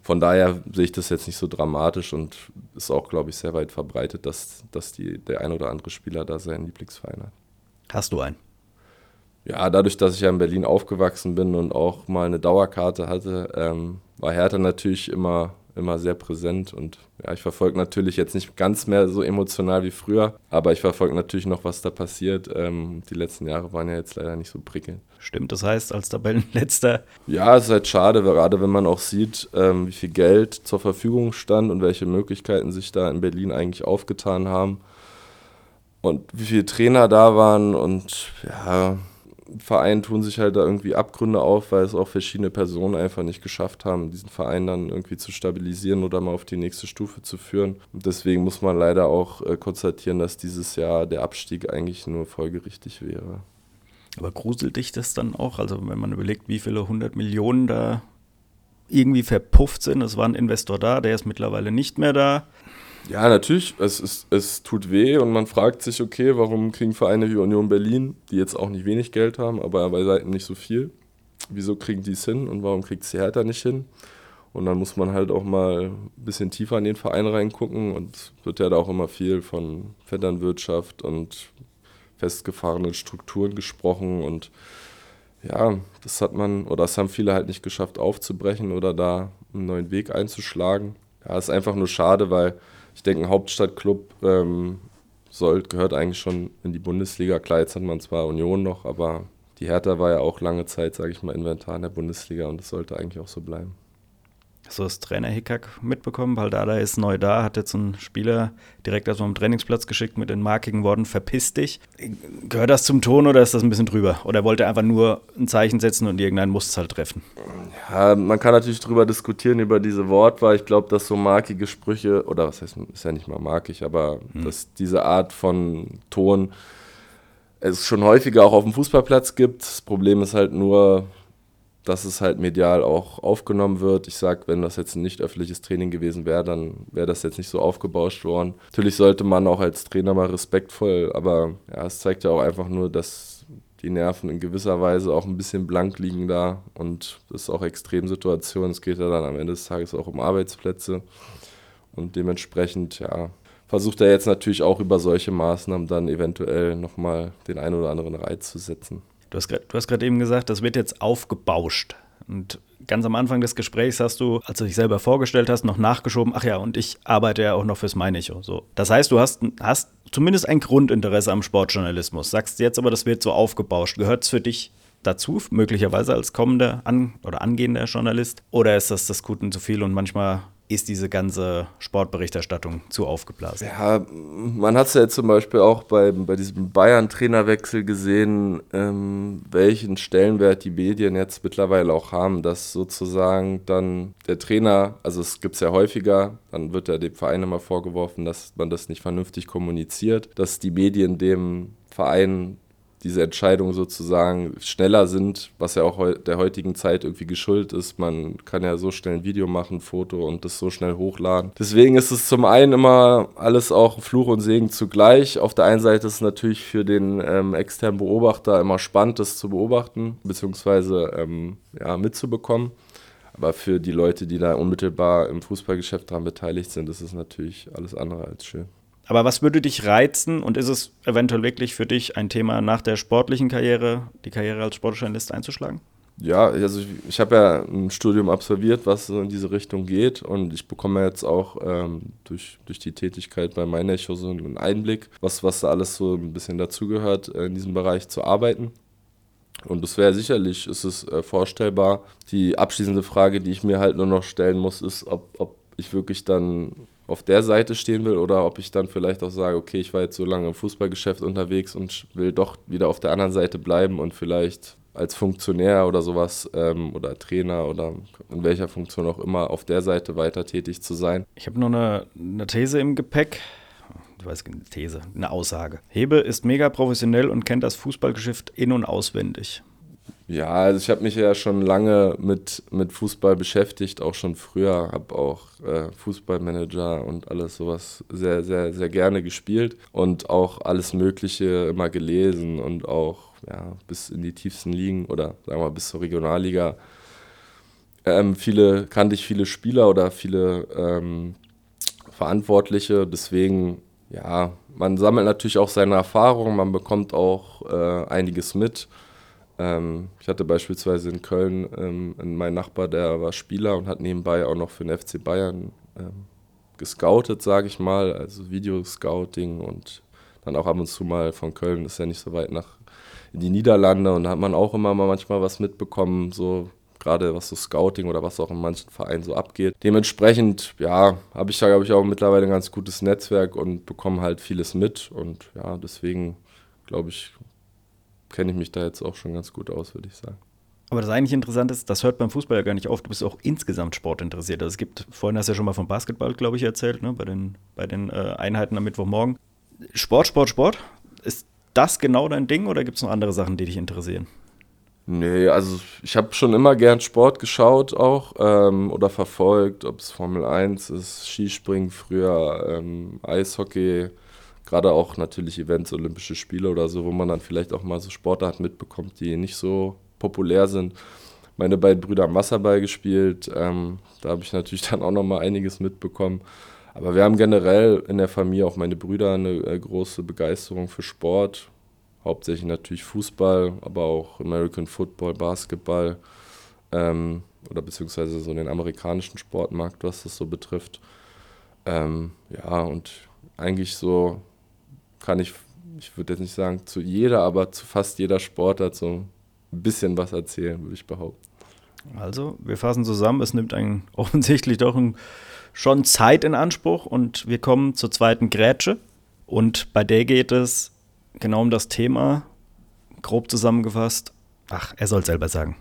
Von daher sehe ich das jetzt nicht so dramatisch und ist auch, glaube ich, sehr weit verbreitet, dass, dass die, der ein oder andere Spieler da seinen Lieblingsverein hat. Hast du einen? Ja, dadurch, dass ich ja in Berlin aufgewachsen bin und auch mal eine Dauerkarte hatte, ähm, war Hertha natürlich immer immer sehr präsent und ja, ich verfolge natürlich jetzt nicht ganz mehr so emotional wie früher, aber ich verfolge natürlich noch, was da passiert. Ähm, die letzten Jahre waren ja jetzt leider nicht so prickelnd. Stimmt, das heißt, als Tabellenletzter. Ja, es ist halt schade, gerade wenn man auch sieht, ähm, wie viel Geld zur Verfügung stand und welche Möglichkeiten sich da in Berlin eigentlich aufgetan haben. Und wie viele Trainer da waren und ja, Verein tun sich halt da irgendwie Abgründe auf, weil es auch verschiedene Personen einfach nicht geschafft haben, diesen Verein dann irgendwie zu stabilisieren oder mal auf die nächste Stufe zu führen. Und deswegen muss man leider auch äh, konstatieren, dass dieses Jahr der Abstieg eigentlich nur folgerichtig wäre. Aber gruselt dich das dann auch? Also wenn man überlegt, wie viele hundert Millionen da irgendwie verpufft sind. Es war ein Investor da, der ist mittlerweile nicht mehr da. Ja, natürlich, es, es, es tut weh und man fragt sich, okay, warum kriegen Vereine wie Union Berlin, die jetzt auch nicht wenig Geld haben, aber bei Seiten nicht so viel, wieso kriegen die es hin und warum kriegt es die Hertha nicht hin? Und dann muss man halt auch mal ein bisschen tiefer in den Verein reingucken und wird ja da auch immer viel von Vetternwirtschaft und festgefahrenen Strukturen gesprochen und ja, das hat man oder das haben viele halt nicht geschafft aufzubrechen oder da einen neuen Weg einzuschlagen. Ja, ist einfach nur schade, weil ich denke, ein Hauptstadtclub ähm, soll, gehört eigentlich schon in die Bundesliga. Klar, jetzt hat man zwar Union noch, aber die Hertha war ja auch lange Zeit, sage ich mal, Inventar in der Bundesliga und das sollte eigentlich auch so bleiben. Hast du das Trainer Hickhack mitbekommen? Dada ist neu da, hat jetzt einen Spieler direkt aus dem Trainingsplatz geschickt mit den markigen Worten, verpiss dich. Gehört das zum Ton oder ist das ein bisschen drüber? Oder wollte er einfach nur ein Zeichen setzen und irgendeinen muss es halt treffen? Ja, man kann natürlich drüber diskutieren, über diese Wortwahl. Ich glaube, dass so markige Sprüche, oder was heißt, ist ja nicht mal markig, aber hm. dass diese Art von Ton es schon häufiger auch auf dem Fußballplatz gibt. Das Problem ist halt nur, dass es halt medial auch aufgenommen wird. Ich sage, wenn das jetzt ein nicht öffentliches Training gewesen wäre, dann wäre das jetzt nicht so aufgebauscht worden. Natürlich sollte man auch als Trainer mal respektvoll, aber ja, es zeigt ja auch einfach nur, dass die Nerven in gewisser Weise auch ein bisschen blank liegen da und das ist auch Extremsituation. Es geht ja dann am Ende des Tages auch um Arbeitsplätze und dementsprechend, ja, versucht er jetzt natürlich auch über solche Maßnahmen dann eventuell nochmal den einen oder anderen Reiz zu setzen. Du hast gerade eben gesagt, das wird jetzt aufgebauscht. Und ganz am Anfang des Gesprächs hast du, als du dich selber vorgestellt hast, noch nachgeschoben, ach ja, und ich arbeite ja auch noch fürs Meinicho. So. Das heißt, du hast, hast zumindest ein Grundinteresse am Sportjournalismus. Sagst jetzt aber, das wird so aufgebauscht. Gehört es für dich dazu, möglicherweise als kommender an oder angehender Journalist? Oder ist das das Guten zu viel und manchmal ist diese ganze Sportberichterstattung zu aufgeblasen. Ja, man hat es ja zum Beispiel auch bei, bei diesem Bayern-Trainerwechsel gesehen, ähm, welchen Stellenwert die Medien jetzt mittlerweile auch haben, dass sozusagen dann der Trainer, also es gibt es ja häufiger, dann wird ja dem Verein immer vorgeworfen, dass man das nicht vernünftig kommuniziert, dass die Medien dem Verein diese Entscheidungen sozusagen schneller sind, was ja auch der heutigen Zeit irgendwie geschuldet ist. Man kann ja so schnell ein Video machen, ein Foto und das so schnell hochladen. Deswegen ist es zum einen immer alles auch Fluch und Segen zugleich. Auf der einen Seite ist es natürlich für den ähm, externen Beobachter immer spannend, das zu beobachten, beziehungsweise ähm, ja, mitzubekommen. Aber für die Leute, die da unmittelbar im Fußballgeschäft daran beteiligt sind, ist es natürlich alles andere als schön. Aber was würde dich reizen und ist es eventuell wirklich für dich ein Thema nach der sportlichen Karriere, die Karriere als Sportjournalist einzuschlagen? Ja, also ich, ich habe ja ein Studium absolviert, was so in diese Richtung geht und ich bekomme jetzt auch ähm, durch, durch die Tätigkeit bei MyNecho so einen Einblick, was, was da alles so ein bisschen dazugehört, äh, in diesem Bereich zu arbeiten. Und das wäre sicherlich, ist es äh, vorstellbar. Die abschließende Frage, die ich mir halt nur noch stellen muss, ist, ob, ob ich wirklich dann auf der Seite stehen will oder ob ich dann vielleicht auch sage, okay, ich war jetzt so lange im Fußballgeschäft unterwegs und will doch wieder auf der anderen Seite bleiben und vielleicht als Funktionär oder sowas ähm, oder Trainer oder in welcher Funktion auch immer auf der Seite weiter tätig zu sein. Ich habe noch eine, eine These im Gepäck. Ich weiß nicht, eine These, eine Aussage. Hebe ist mega professionell und kennt das Fußballgeschäft in- und auswendig. Ja, also ich habe mich ja schon lange mit, mit Fußball beschäftigt, auch schon früher, habe auch äh, Fußballmanager und alles sowas sehr, sehr, sehr gerne gespielt und auch alles Mögliche immer gelesen und auch ja, bis in die tiefsten Ligen oder sagen wir mal bis zur Regionalliga. Ähm, viele kannte ich viele Spieler oder viele ähm, Verantwortliche, deswegen ja, man sammelt natürlich auch seine Erfahrungen, man bekommt auch äh, einiges mit. Ähm, ich hatte beispielsweise in Köln ähm, meinen Nachbar, der war Spieler und hat nebenbei auch noch für den FC Bayern ähm, gescoutet, sage ich mal, also Videoscouting und dann auch ab und zu mal von Köln, ist ja nicht so weit nach in die Niederlande und da hat man auch immer mal manchmal was mitbekommen, so gerade was so Scouting oder was auch in manchen Vereinen so abgeht. Dementsprechend, ja, habe ich da, glaube ich, auch mittlerweile ein ganz gutes Netzwerk und bekomme halt vieles mit und ja, deswegen, glaube ich, kenne ich mich da jetzt auch schon ganz gut aus, würde ich sagen. Aber das eigentlich Interessante ist, das hört beim Fußball ja gar nicht auf. Du bist auch insgesamt sportinteressiert. Also es gibt, vorhin hast du ja schon mal vom Basketball, glaube ich, erzählt, ne? bei den, bei den äh, Einheiten am Mittwochmorgen. Sport, Sport, Sport. Ist das genau dein Ding oder gibt es noch andere Sachen, die dich interessieren? Nee, also ich habe schon immer gern Sport geschaut auch ähm, oder verfolgt, ob es Formel 1 ist, Skispringen früher, ähm, Eishockey, gerade auch natürlich Events, Olympische Spiele oder so, wo man dann vielleicht auch mal so Sportarten mitbekommt, die nicht so populär sind. Meine beiden Brüder haben Wasserball gespielt, ähm, da habe ich natürlich dann auch noch mal einiges mitbekommen. Aber wir haben generell in der Familie, auch meine Brüder, eine äh, große Begeisterung für Sport. Hauptsächlich natürlich Fußball, aber auch American Football, Basketball ähm, oder beziehungsweise so den amerikanischen Sportmarkt, was das so betrifft. Ähm, ja, und eigentlich so kann ich, ich würde jetzt nicht sagen zu jeder, aber zu fast jeder Sportart so ein bisschen was erzählen, würde ich behaupten. Also, wir fassen zusammen, es nimmt einen offensichtlich doch ein, schon Zeit in Anspruch und wir kommen zur zweiten Grätsche. Und bei der geht es genau um das Thema, grob zusammengefasst. Ach, er soll selber sagen.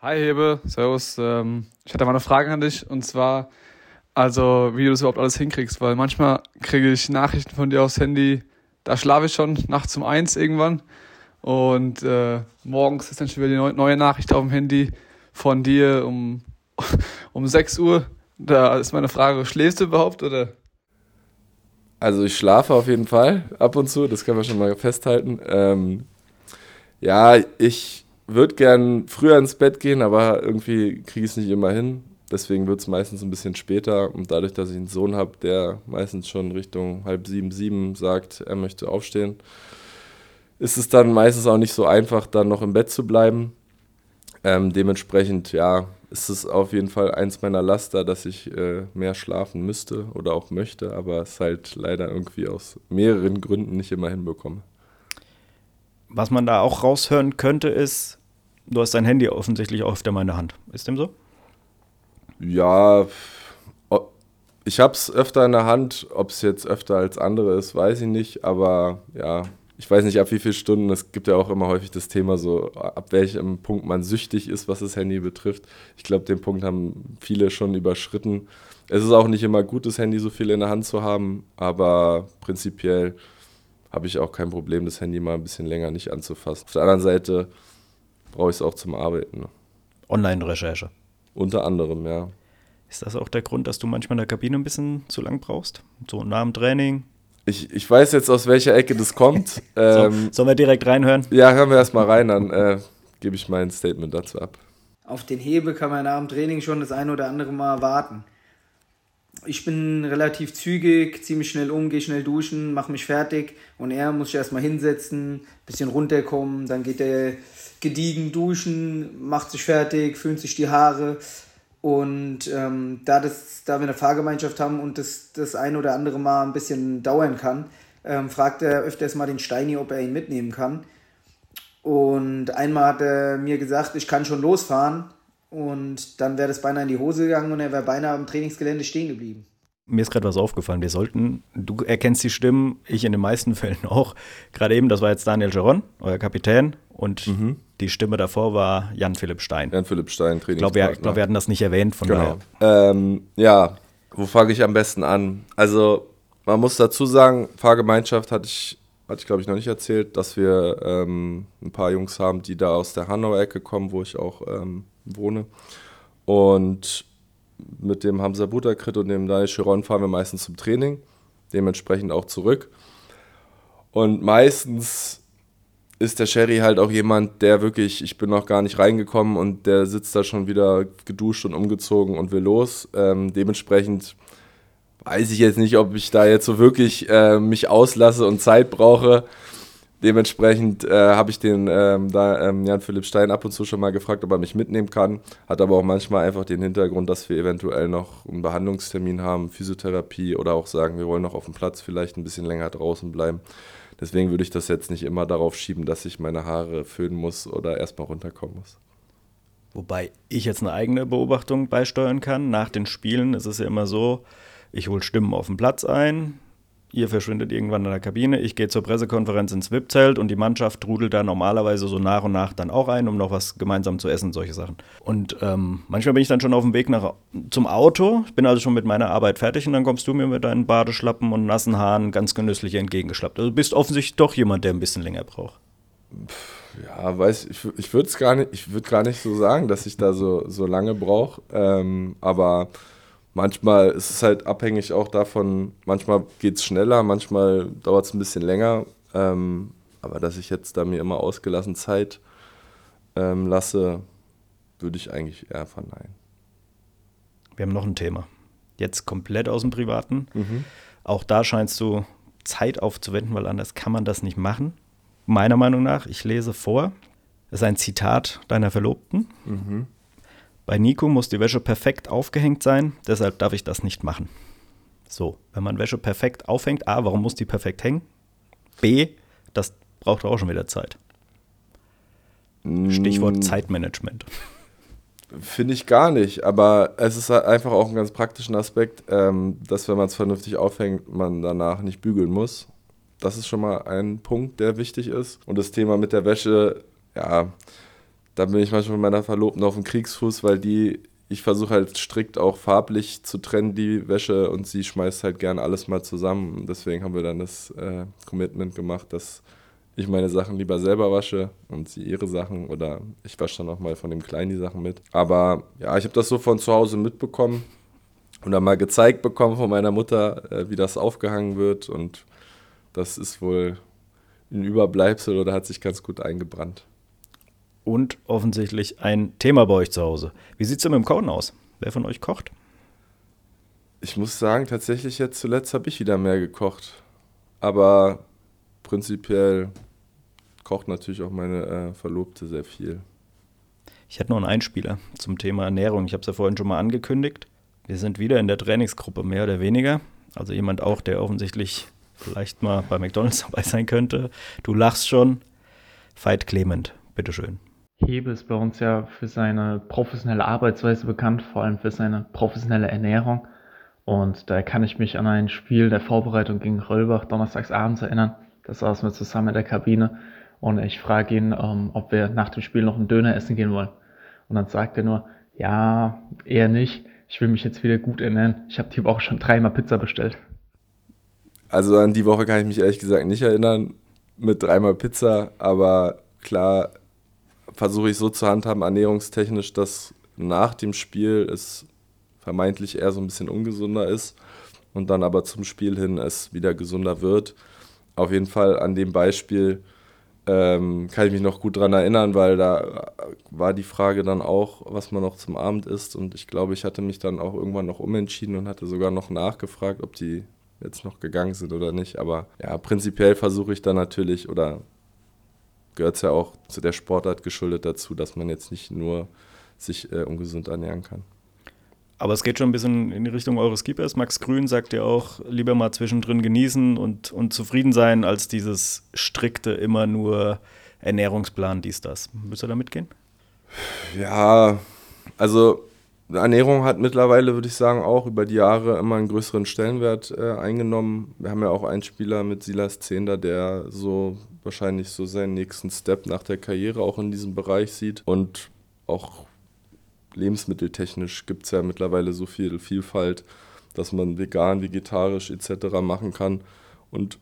Hi Hebe, Servus. Ähm, ich hatte mal eine Frage an dich und zwar, also wie du das überhaupt alles hinkriegst, weil manchmal kriege ich Nachrichten von dir aufs Handy, da schlafe ich schon nachts um eins irgendwann. Und äh, morgens ist dann schon wieder die neue Nachricht auf dem Handy von dir um, um 6 Uhr. Da ist meine Frage, schläfst du überhaupt oder? Also ich schlafe auf jeden Fall ab und zu, das kann man schon mal festhalten. Ähm, ja, ich würde gern früher ins Bett gehen, aber irgendwie kriege ich es nicht immer hin. Deswegen wird es meistens ein bisschen später. Und dadurch, dass ich einen Sohn habe, der meistens schon Richtung halb sieben, sieben sagt, er möchte aufstehen, ist es dann meistens auch nicht so einfach, dann noch im Bett zu bleiben. Ähm, dementsprechend, ja, ist es auf jeden Fall eins meiner Laster, dass ich äh, mehr schlafen müsste oder auch möchte, aber es halt leider irgendwie aus mehreren Gründen nicht immer hinbekomme. Was man da auch raushören könnte, ist, du hast dein Handy offensichtlich auch öfter mal in der Hand. Ist dem so? Ja, ich habe es öfter in der Hand. Ob es jetzt öfter als andere ist, weiß ich nicht. Aber ja, ich weiß nicht, ab wie vielen Stunden. Es gibt ja auch immer häufig das Thema, so ab welchem Punkt man süchtig ist, was das Handy betrifft. Ich glaube, den Punkt haben viele schon überschritten. Es ist auch nicht immer gut, das Handy so viel in der Hand zu haben, aber prinzipiell habe ich auch kein Problem, das Handy mal ein bisschen länger nicht anzufassen. Auf der anderen Seite brauche ich es auch zum Arbeiten. Ne? Online-Recherche. Unter anderem, ja. Ist das auch der Grund, dass du manchmal in der Kabine ein bisschen zu lang brauchst? So nach dem Training? Ich, ich weiß jetzt, aus welcher Ecke das kommt. ähm, so, sollen wir direkt reinhören? Ja, hören wir erstmal rein, dann äh, gebe ich mein Statement dazu ab. Auf den Hebel kann man nach dem Training schon das eine oder andere Mal warten. Ich bin relativ zügig, ziehe mich schnell um, gehe schnell duschen, mache mich fertig und er muss sich erstmal hinsetzen, bisschen runterkommen, dann geht er gediegen duschen, macht sich fertig, föhnt sich die Haare und ähm, da, das, da wir eine Fahrgemeinschaft haben und das, das ein oder andere Mal ein bisschen dauern kann, ähm, fragt er öfters mal den Steini, ob er ihn mitnehmen kann. Und einmal hat er mir gesagt, ich kann schon losfahren. Und dann wäre das beinahe in die Hose gegangen und er wäre beinahe am Trainingsgelände stehen geblieben. Mir ist gerade was aufgefallen. Wir sollten, du erkennst die Stimmen, ich in den meisten Fällen auch. Gerade eben, das war jetzt Daniel Geron, euer Kapitän. Und mhm. die Stimme davor war Jan-Philipp Stein. Jan-Philipp Stein, Trainingspartner. Ich glaube, wir, glaub, wir, hatten das nicht erwähnt, von genau. daher. Ähm, ja, wo fange ich am besten an? Also, man muss dazu sagen, Fahrgemeinschaft hatte ich, hatte ich glaube ich noch nicht erzählt, dass wir ähm, ein paar Jungs haben, die da aus der Hanauer-Ecke kommen, wo ich auch ähm, wohne. Und mit dem Hamza Butakrit und dem Daniel Chiron fahren wir meistens zum Training, dementsprechend auch zurück. Und meistens ist der Sherry halt auch jemand, der wirklich, ich bin noch gar nicht reingekommen und der sitzt da schon wieder geduscht und umgezogen und will los. Ähm, dementsprechend weiß ich jetzt nicht, ob ich da jetzt so wirklich äh, mich auslasse und Zeit brauche. Dementsprechend äh, habe ich den ähm, da, ähm, Jan-Philipp Stein ab und zu schon mal gefragt, ob er mich mitnehmen kann. Hat aber auch manchmal einfach den Hintergrund, dass wir eventuell noch einen Behandlungstermin haben, Physiotherapie oder auch sagen, wir wollen noch auf dem Platz vielleicht ein bisschen länger draußen bleiben. Deswegen würde ich das jetzt nicht immer darauf schieben, dass ich meine Haare föhnen muss oder erstmal runterkommen muss. Wobei ich jetzt eine eigene Beobachtung beisteuern kann. Nach den Spielen ist es ja immer so, ich hole Stimmen auf dem Platz ein, ihr verschwindet irgendwann in der Kabine, ich gehe zur Pressekonferenz ins VIP-Zelt und die Mannschaft trudelt da normalerweise so nach und nach dann auch ein, um noch was gemeinsam zu essen, solche Sachen. Und ähm, manchmal bin ich dann schon auf dem Weg nach, zum Auto, bin also schon mit meiner Arbeit fertig und dann kommst du mir mit deinen Badeschlappen und nassen Haaren ganz genüsslich entgegengeschlappt. Also du bist offensichtlich doch jemand, der ein bisschen länger braucht. Ja, weiß ich, ich würde es gar nicht, ich würde gar nicht so sagen, dass ich da so, so lange brauche. Ähm, aber manchmal ist es halt abhängig auch davon, manchmal geht es schneller, manchmal dauert es ein bisschen länger. Ähm, aber dass ich jetzt da mir immer ausgelassen Zeit ähm, lasse, würde ich eigentlich eher verneinen. Wir haben noch ein Thema. Jetzt komplett aus dem Privaten. Mhm. Auch da scheinst du Zeit aufzuwenden, weil anders kann man das nicht machen. Meiner Meinung nach, ich lese vor, das ist ein Zitat deiner Verlobten. Mhm. Bei Nico muss die Wäsche perfekt aufgehängt sein, deshalb darf ich das nicht machen. So, wenn man Wäsche perfekt aufhängt, A, warum muss die perfekt hängen? B, das braucht auch schon wieder Zeit. Stichwort mm. Zeitmanagement. Finde ich gar nicht, aber es ist halt einfach auch ein ganz praktischen Aspekt, ähm, dass wenn man es vernünftig aufhängt, man danach nicht bügeln muss. Das ist schon mal ein Punkt, der wichtig ist. Und das Thema mit der Wäsche, ja, da bin ich manchmal mit meiner Verlobten auf dem Kriegsfuß, weil die, ich versuche halt strikt auch farblich zu trennen, die Wäsche, und sie schmeißt halt gern alles mal zusammen. Deswegen haben wir dann das äh, Commitment gemacht, dass ich meine Sachen lieber selber wasche und sie ihre Sachen oder ich wasche dann auch mal von dem Kleinen die Sachen mit. Aber ja, ich habe das so von zu Hause mitbekommen und dann mal gezeigt bekommen von meiner Mutter, äh, wie das aufgehangen wird und das ist wohl ein Überbleibsel oder hat sich ganz gut eingebrannt und offensichtlich ein Thema bei euch zu Hause. Wie sieht es denn mit dem Kochen aus? Wer von euch kocht? Ich muss sagen, tatsächlich jetzt zuletzt habe ich wieder mehr gekocht. Aber prinzipiell kocht natürlich auch meine äh, Verlobte sehr viel. Ich hätte noch einen Einspieler zum Thema Ernährung. Ich habe es ja vorhin schon mal angekündigt. Wir sind wieder in der Trainingsgruppe, mehr oder weniger. Also jemand auch, der offensichtlich vielleicht mal bei McDonalds dabei sein könnte. Du lachst schon. Veit Clement, bitteschön. Hebe ist bei uns ja für seine professionelle Arbeitsweise bekannt, vor allem für seine professionelle Ernährung. Und da kann ich mich an ein Spiel der Vorbereitung gegen Röllbach donnerstags abends erinnern. Da saßen wir zusammen in der Kabine und ich frage ihn, ähm, ob wir nach dem Spiel noch einen Döner essen gehen wollen. Und dann sagt er nur, ja, eher nicht. Ich will mich jetzt wieder gut ernähren. Ich habe die Woche schon dreimal Pizza bestellt. Also an die Woche kann ich mich ehrlich gesagt nicht erinnern mit dreimal Pizza, aber klar versuche ich so zu handhaben, ernährungstechnisch, dass nach dem Spiel es vermeintlich eher so ein bisschen ungesunder ist und dann aber zum Spiel hin es wieder gesunder wird. Auf jeden Fall an dem Beispiel ähm, kann ich mich noch gut dran erinnern, weil da war die Frage dann auch, was man noch zum Abend isst. Und ich glaube, ich hatte mich dann auch irgendwann noch umentschieden und hatte sogar noch nachgefragt, ob die jetzt noch gegangen sind oder nicht. Aber ja, prinzipiell versuche ich dann natürlich, oder gehört es ja auch zu der Sportart geschuldet dazu, dass man jetzt nicht nur sich äh, ungesund ernähren kann. Aber es geht schon ein bisschen in die Richtung eures Keepers. Max Grün sagt ja auch, lieber mal zwischendrin genießen und, und zufrieden sein, als dieses strikte, immer nur Ernährungsplan, dies, das. Müsst ihr da mitgehen? Ja, also Ernährung hat mittlerweile, würde ich sagen, auch über die Jahre immer einen größeren Stellenwert äh, eingenommen. Wir haben ja auch einen Spieler mit Silas Zehnder, der so wahrscheinlich so seinen nächsten Step nach der Karriere auch in diesem Bereich sieht. Und auch lebensmitteltechnisch gibt es ja mittlerweile so viel Vielfalt, dass man vegan, vegetarisch etc. machen kann. Und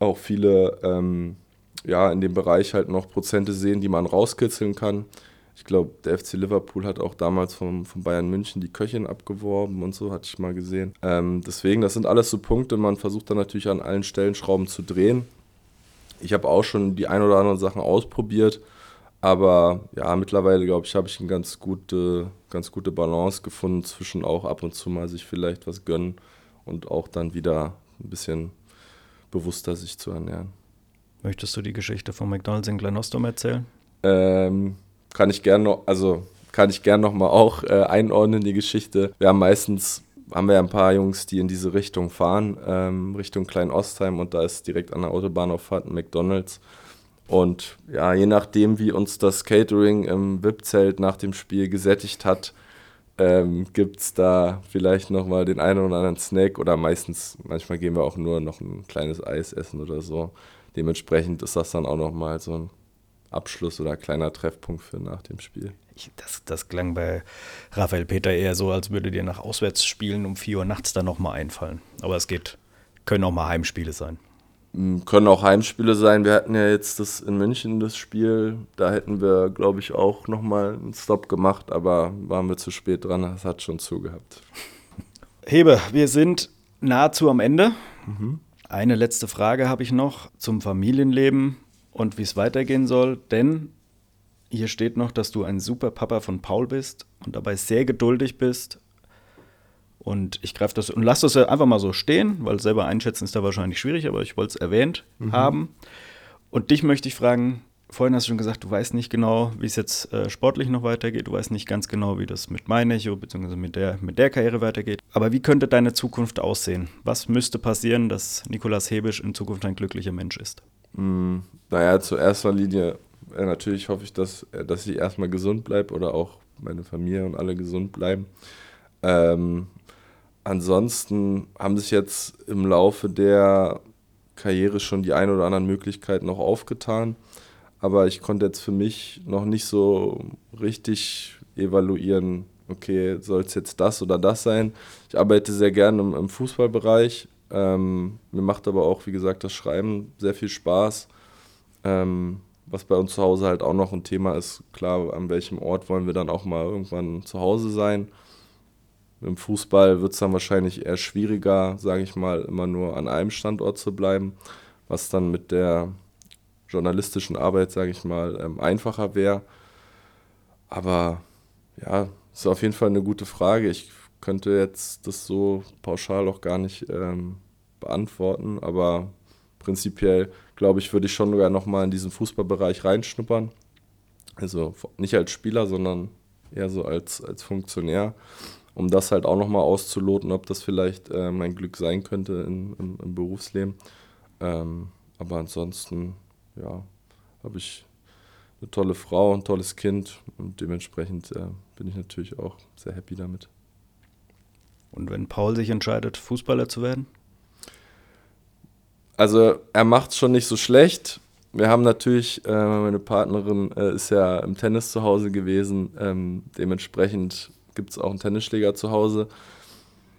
auch viele ähm, ja, in dem Bereich halt noch Prozente sehen, die man rauskitzeln kann ich glaube, der FC Liverpool hat auch damals vom, von Bayern München die Köchin abgeworben und so, hatte ich mal gesehen. Ähm, deswegen, das sind alles so Punkte, man versucht dann natürlich an allen Stellen Schrauben zu drehen. Ich habe auch schon die ein oder anderen Sachen ausprobiert, aber ja, mittlerweile, glaube ich, habe ich eine ganz gute, ganz gute Balance gefunden zwischen auch ab und zu mal sich vielleicht was gönnen und auch dann wieder ein bisschen bewusster sich zu ernähren. Möchtest du die Geschichte von McDonalds in Glenostom erzählen? Ähm, kann ich gerne noch, also kann ich gerne noch mal auch äh, einordnen, die Geschichte. Wir haben meistens, haben wir ja ein paar Jungs, die in diese Richtung fahren, ähm, Richtung Klein-Ostheim und da ist direkt an der Autobahnauffahrt ein McDonalds. Und ja, je nachdem, wie uns das Catering im VIP-Zelt nach dem Spiel gesättigt hat, ähm, gibt es da vielleicht noch mal den einen oder anderen Snack oder meistens, manchmal gehen wir auch nur noch ein kleines Eis essen oder so. Dementsprechend ist das dann auch noch mal so ein Abschluss oder kleiner Treffpunkt für nach dem Spiel. Ich, das, das klang bei Raphael Peter eher so, als würde dir nach Auswärtsspielen um 4 Uhr nachts dann nochmal einfallen. Aber es geht, können auch mal Heimspiele sein. Hm, können auch Heimspiele sein. Wir hatten ja jetzt das in München das Spiel. Da hätten wir, glaube ich, auch nochmal einen Stop gemacht, aber waren wir zu spät dran. Das hat schon zugehabt. Hebe, wir sind nahezu am Ende. Mhm. Eine letzte Frage habe ich noch zum Familienleben und wie es weitergehen soll, denn hier steht noch, dass du ein super Papa von Paul bist und dabei sehr geduldig bist. Und ich greife das und lasse das einfach mal so stehen, weil selber einschätzen ist da wahrscheinlich schwierig, aber ich wollte es erwähnt mhm. haben. Und dich möchte ich fragen, vorhin hast du schon gesagt, du weißt nicht genau, wie es jetzt äh, sportlich noch weitergeht. Du weißt nicht ganz genau, wie das mit meinem Echo bzw. Mit der, mit der Karriere weitergeht. Aber wie könnte deine Zukunft aussehen? Was müsste passieren, dass Nikolas Hebisch in Zukunft ein glücklicher Mensch ist? Mm, naja, zu erster Linie äh, natürlich hoffe ich, dass, äh, dass ich erstmal gesund bleibe oder auch meine Familie und alle gesund bleiben. Ähm, ansonsten haben sich jetzt im Laufe der Karriere schon die ein oder anderen Möglichkeiten noch aufgetan. Aber ich konnte jetzt für mich noch nicht so richtig evaluieren, okay, soll es jetzt das oder das sein. Ich arbeite sehr gerne im, im Fußballbereich, ähm, mir macht aber auch, wie gesagt, das Schreiben sehr viel Spaß. Ähm, was bei uns zu Hause halt auch noch ein Thema ist, klar, an welchem Ort wollen wir dann auch mal irgendwann zu Hause sein. Im Fußball wird es dann wahrscheinlich eher schwieriger, sage ich mal, immer nur an einem Standort zu bleiben, was dann mit der journalistischen Arbeit, sage ich mal, ähm, einfacher wäre. Aber ja, ist auf jeden Fall eine gute Frage. Ich könnte jetzt das so pauschal auch gar nicht ähm, beantworten, aber prinzipiell glaube ich, würde ich schon sogar nochmal in diesen Fußballbereich reinschnuppern. Also nicht als Spieler, sondern eher so als, als Funktionär, um das halt auch nochmal auszuloten, ob das vielleicht äh, mein Glück sein könnte in, im, im Berufsleben. Ähm, aber ansonsten, ja, habe ich eine tolle Frau, ein tolles Kind und dementsprechend äh, bin ich natürlich auch sehr happy damit. Und wenn Paul sich entscheidet, Fußballer zu werden? Also er macht es schon nicht so schlecht. Wir haben natürlich, äh, meine Partnerin äh, ist ja im Tennis zu Hause gewesen. Ähm, dementsprechend gibt es auch einen Tennisschläger zu Hause.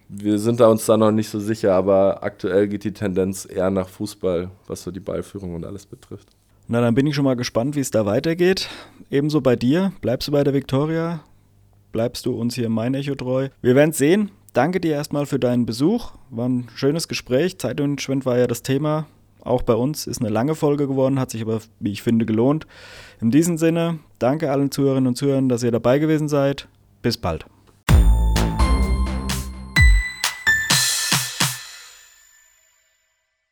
Wir sind da uns da noch nicht so sicher, aber aktuell geht die Tendenz eher nach Fußball, was so die Ballführung und alles betrifft. Na, dann bin ich schon mal gespannt, wie es da weitergeht. Ebenso bei dir. Bleibst du bei der Viktoria? Bleibst du uns hier im Main-Echo treu? Wir werden es sehen. Danke dir erstmal für deinen Besuch. War ein schönes Gespräch. Zeit und Schwind war ja das Thema. Auch bei uns ist eine lange Folge geworden, hat sich aber, wie ich finde, gelohnt. In diesem Sinne, danke allen Zuhörerinnen und Zuhörern, dass ihr dabei gewesen seid. Bis bald.